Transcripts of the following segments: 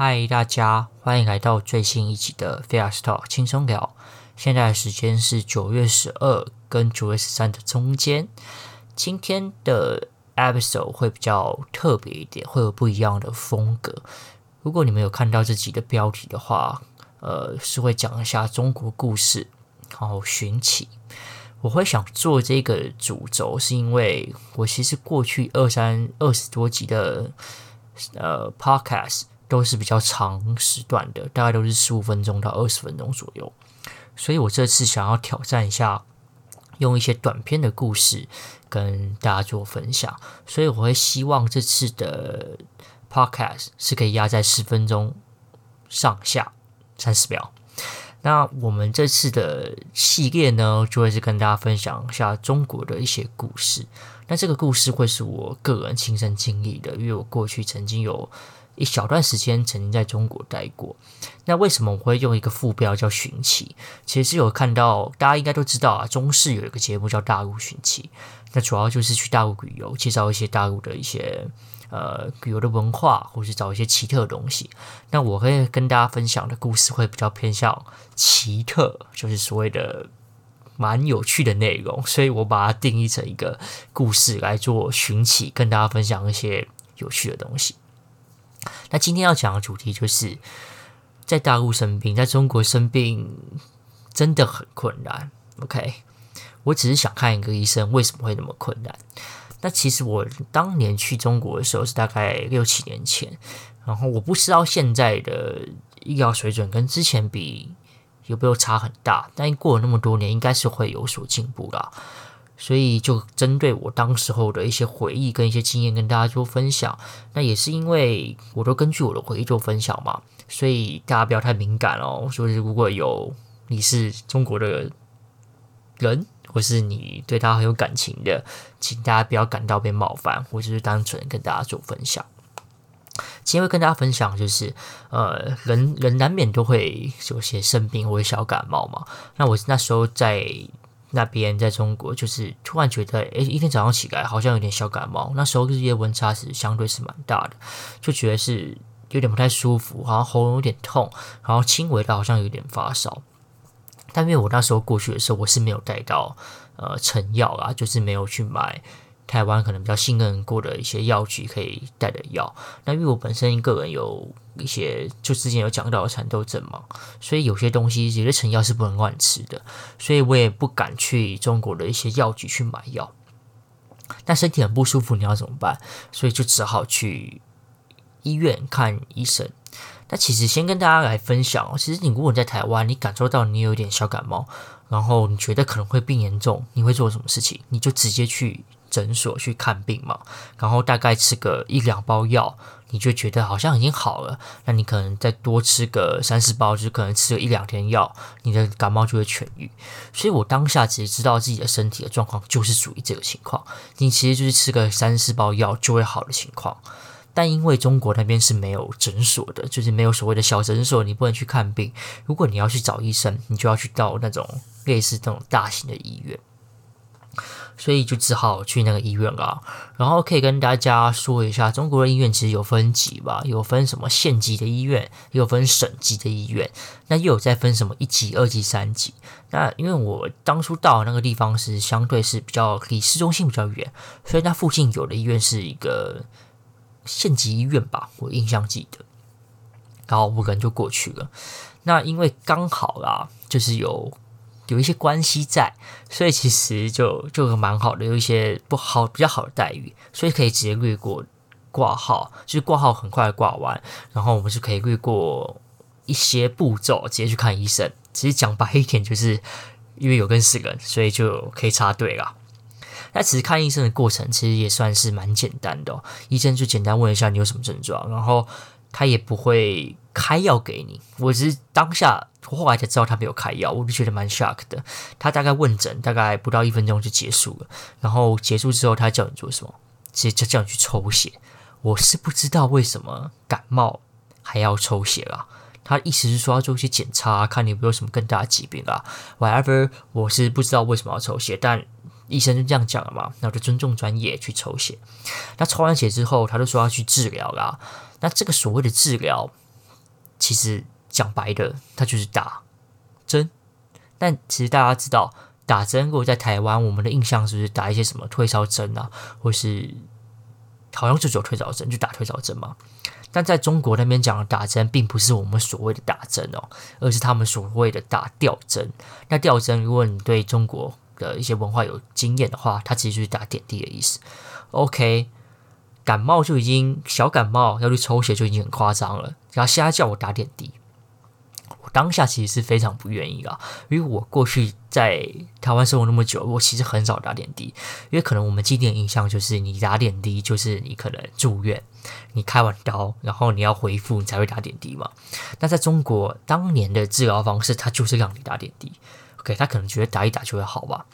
嗨，大家欢迎来到最新一集的 Fast Talk 轻松聊。现在时间是九月十二跟九月十三的中间。今天的 episode 会比较特别一点，会有不一样的风格。如果你们有看到这集的标题的话，呃，是会讲一下中国故事，然后寻奇。我会想做这个主轴，是因为我其实过去二三二十多集的呃 podcast 都是比较长时段的，大概都是十五分钟到二十分钟左右，所以我这次想要挑战一下，用一些短篇的故事跟大家做分享，所以我会希望这次的 podcast 是可以压在十分钟上下三十秒。那我们这次的系列呢，就会是跟大家分享一下中国的一些故事。那这个故事会是我个人亲身经历的，因为我过去曾经有一小段时间曾经在中国待过。那为什么我会用一个副标叫“寻奇”？其实有看到大家应该都知道啊，中视有一个节目叫《大陆寻奇》，那主要就是去大陆旅游，介绍一些大陆的一些。呃，旅游的文化，或是找一些奇特的东西。那我会跟大家分享的故事会比较偏向奇特，就是所谓的蛮有趣的内容。所以我把它定义成一个故事来做寻奇，跟大家分享一些有趣的东西。那今天要讲的主题就是在大陆生病，在中国生病真的很困难。OK，我只是想看一个医生，为什么会那么困难？那其实我当年去中国的时候是大概六七年前，然后我不知道现在的医疗水准跟之前比有没有差很大，但过了那么多年，应该是会有所进步啦。所以就针对我当时候的一些回忆跟一些经验跟大家做分享。那也是因为我都根据我的回忆做分享嘛，所以大家不要太敏感哦。所以如果有你是中国的人，或是你对他很有感情的，请大家不要感到被冒犯，或者是单纯跟大家做分享。今天会跟大家分享，就是呃，人人难免都会有些生病或者小感冒嘛。那我那时候在那边，在中国，就是突然觉得，诶，一天早上起来好像有点小感冒。那时候日夜温差是相对是蛮大的，就觉得是有点不太舒服，好像喉咙有点痛，然后轻微的好像有点发烧。但因为我那时候过去的时候，我是没有带到呃成药啊，就是没有去买台湾可能比较信任过的一些药局可以带的药。那因为我本身个人有一些就之前有讲到的蚕豆症嘛，所以有些东西有些成药是不能乱吃的，所以我也不敢去中国的一些药局去买药。但身体很不舒服，你要怎么办？所以就只好去医院看医生。那其实先跟大家来分享哦，其实你如果你在台湾，你感受到你有点小感冒，然后你觉得可能会病严重，你会做什么事情？你就直接去诊所去看病嘛，然后大概吃个一两包药，你就觉得好像已经好了，那你可能再多吃个三四包，就可能吃个一两天药，你的感冒就会痊愈。所以我当下其实知道自己的身体的状况就是属于这个情况，你其实就是吃个三四包药就会好的情况。但因为中国那边是没有诊所的，就是没有所谓的小诊所，你不能去看病。如果你要去找医生，你就要去到那种类似这种大型的医院，所以就只好去那个医院啦。然后可以跟大家说一下，中国的医院其实有分级吧，有分什么县级的医院，也有分省级的医院，那又有在分什么一级、二级、三级。那因为我当初到那个地方是相对是比较离市中心比较远，所以那附近有的医院是一个。县级医院吧，我印象记得，然后我可能就过去了。那因为刚好啦，就是有有一些关系在，所以其实就就蛮好的，有一些不好比较好的待遇，所以可以直接略过挂号，就是挂号很快挂完，然后我们是可以略过一些步骤，直接去看医生。其实讲白一点，就是因为有认识人，所以就可以插队了。那其实看医生的过程其实也算是蛮简单的哦，医生就简单问一下你有什么症状，然后他也不会开药给你。我只是当下我后来才知道他没有开药，我就觉得蛮 shock 的。他大概问诊大概不到一分钟就结束了，然后结束之后他叫你做什么？直接就叫你去抽血。我是不知道为什么感冒还要抽血啊？他意思是说要做一些检查，看你有没有什么更大的疾病啊？Whatever，我是不知道为什么要抽血，但。医生就这样讲了嘛，那我就尊重专业去抽血。那抽完血之后，他就说要去治疗啦。那这个所谓的治疗，其实讲白的，它就是打针。但其实大家知道，打针如果在台湾，我们的印象是不是打一些什么退烧针啊，或是好像就只有退烧针，就打退烧针嘛？但在中国那边讲的打针，并不是我们所谓的打针哦，而是他们所谓的打吊针。那吊针，如果你对中国的一些文化有经验的话，它其实就是打点滴的意思。OK，感冒就已经小感冒要去抽血就已经很夸张了，然后现在叫我打点滴。我当下其实是非常不愿意啊，因为我过去在台湾生活那么久，我其实很少打点滴，因为可能我们既定印象就是你打点滴就是你可能住院，你开完刀，然后你要恢复，你才会打点滴嘛。那在中国当年的治疗方式，它就是让你打点滴，OK，他可能觉得打一打就会好吧。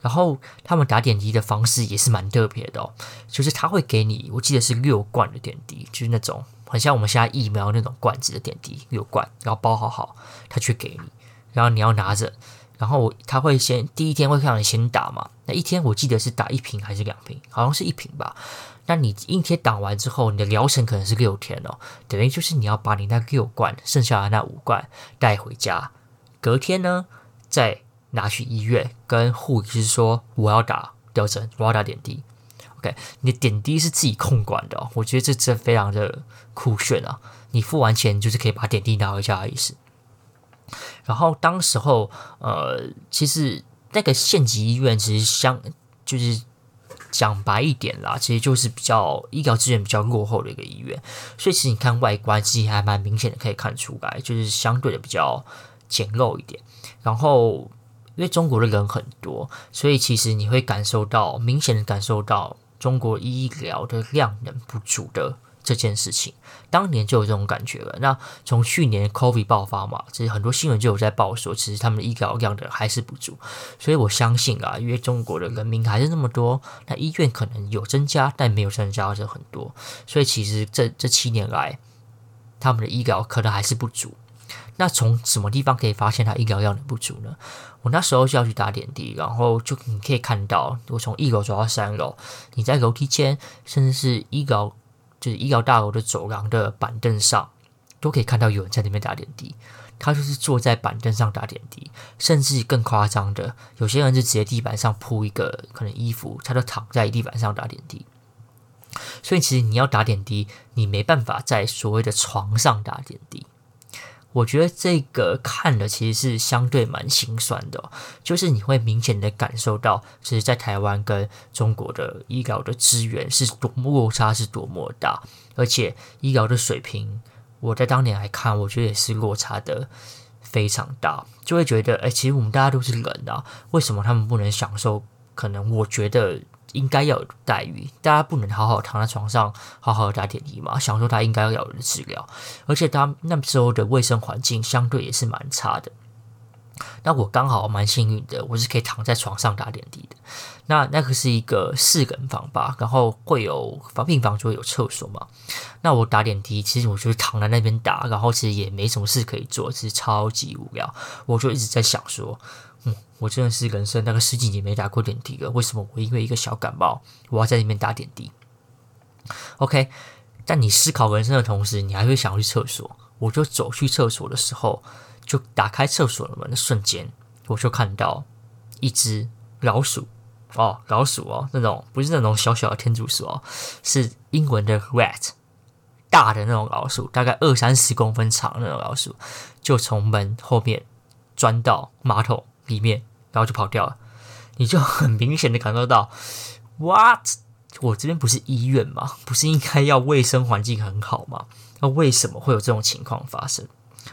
然后他们打点滴的方式也是蛮特别的哦，就是他会给你，我记得是六罐的点滴，就是那种。很像我们现在疫苗那种罐子的点滴，六罐，然后包好好，他去给你，然后你要拿着，然后他会先第一天会让你先打嘛，那一天我记得是打一瓶还是两瓶，好像是一瓶吧。那你一天打完之后，你的疗程可能是六天哦，等于就是你要把你那六罐剩下的那五罐带回家，隔天呢再拿去医院跟护士说我要打吊针，我要打点滴。OK，你的点滴是自己控管的哦，我觉得这这非常的酷炫啊！你付完钱就是可以把点滴拿回家的意思。然后当时候，呃，其实那个县级医院其实相就是讲白一点啦，其实就是比较医疗资源比较落后的一个医院，所以其实你看外观其实还蛮明显的可以看出来，就是相对的比较简陋一点。然后因为中国的人很多，所以其实你会感受到明显的感受到。中国医疗的量能不足的这件事情，当年就有这种感觉了。那从去年 COVID 爆发嘛，其实很多新闻就有在报说，其实他们的医疗量的还是不足。所以我相信啊，因为中国的人民还是那么多，那医院可能有增加，但没有增加的很多。所以其实这这七年来，他们的医疗可能还是不足。那从什么地方可以发现他医疗量的不足呢？我那时候就要去打点滴，然后就你可以看到，我从一楼走到三楼，你在楼梯间，甚至是医疗就是医疗大楼的走廊的板凳上，都可以看到有人在那边打点滴。他就是坐在板凳上打点滴，甚至更夸张的，有些人就直接地板上铺一个可能衣服，他就躺在地板上打点滴。所以其实你要打点滴，你没办法在所谓的床上打点滴。我觉得这个看了其实是相对蛮心酸的，就是你会明显的感受到，其实，在台湾跟中国的医疗的资源是多么落差是多么大，而且医疗的水平，我在当年来看，我觉得也是落差的非常大，就会觉得，哎，其实我们大家都是人啊，为什么他们不能享受？可能我觉得。应该要有待遇，大家不能好好躺在床上，好好的打点滴嘛？想说他应该要有人治疗，而且他那时候的卫生环境相对也是蛮差的。那我刚好蛮幸运的，我是可以躺在床上打点滴的。那那个是一个四人房吧，然后会有防病房就会有厕所嘛。那我打点滴，其实我就是躺在那边打，然后其实也没什么事可以做，其实超级无聊。我就一直在想说。我真的是人生那个十几年没打过点滴了，为什么我因为一个小感冒，我要在里面打点滴？OK，但你思考人生的同时，你还会想去厕所。我就走去厕所的时候，就打开厕所的门的瞬间，我就看到一只老鼠哦，老鼠哦，那种不是那种小小的天竺鼠哦，是英文的 rat，大的那种老鼠，大概二三十公分长的那种老鼠，就从门后面钻到马桶。里面，然后就跑掉了，你就很明显的感受到，what？我这边不是医院吗？不是应该要卫生环境很好吗？那为什么会有这种情况发生？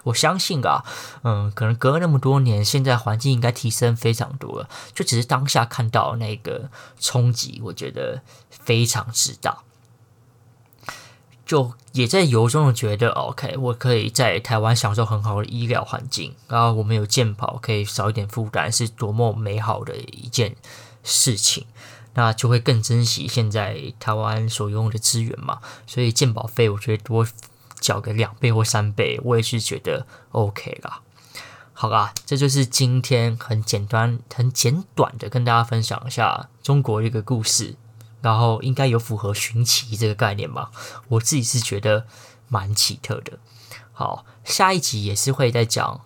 我相信啊，嗯，可能隔了那么多年，现在环境应该提升非常多了，就只是当下看到那个冲击，我觉得非常之大。就也在由衷的觉得，OK，我可以在台湾享受很好的医疗环境，然后我们有健保，可以少一点负担，是多么美好的一件事情。那就会更珍惜现在台湾所拥有的资源嘛。所以健保费，我觉得多缴个两倍或三倍，我也是觉得 OK 啦。好啦，这就是今天很简单、很简短的跟大家分享一下中国一个故事。然后应该有符合寻奇这个概念吧，我自己是觉得蛮奇特的。好，下一集也是会再讲，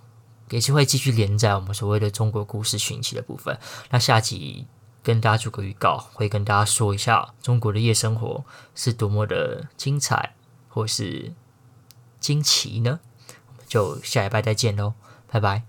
也是会继续连载我们所谓的中国故事寻奇的部分。那下集跟大家做个预告，会跟大家说一下中国的夜生活是多么的精彩，或是惊奇呢？我们就下礼拜再见喽，拜拜。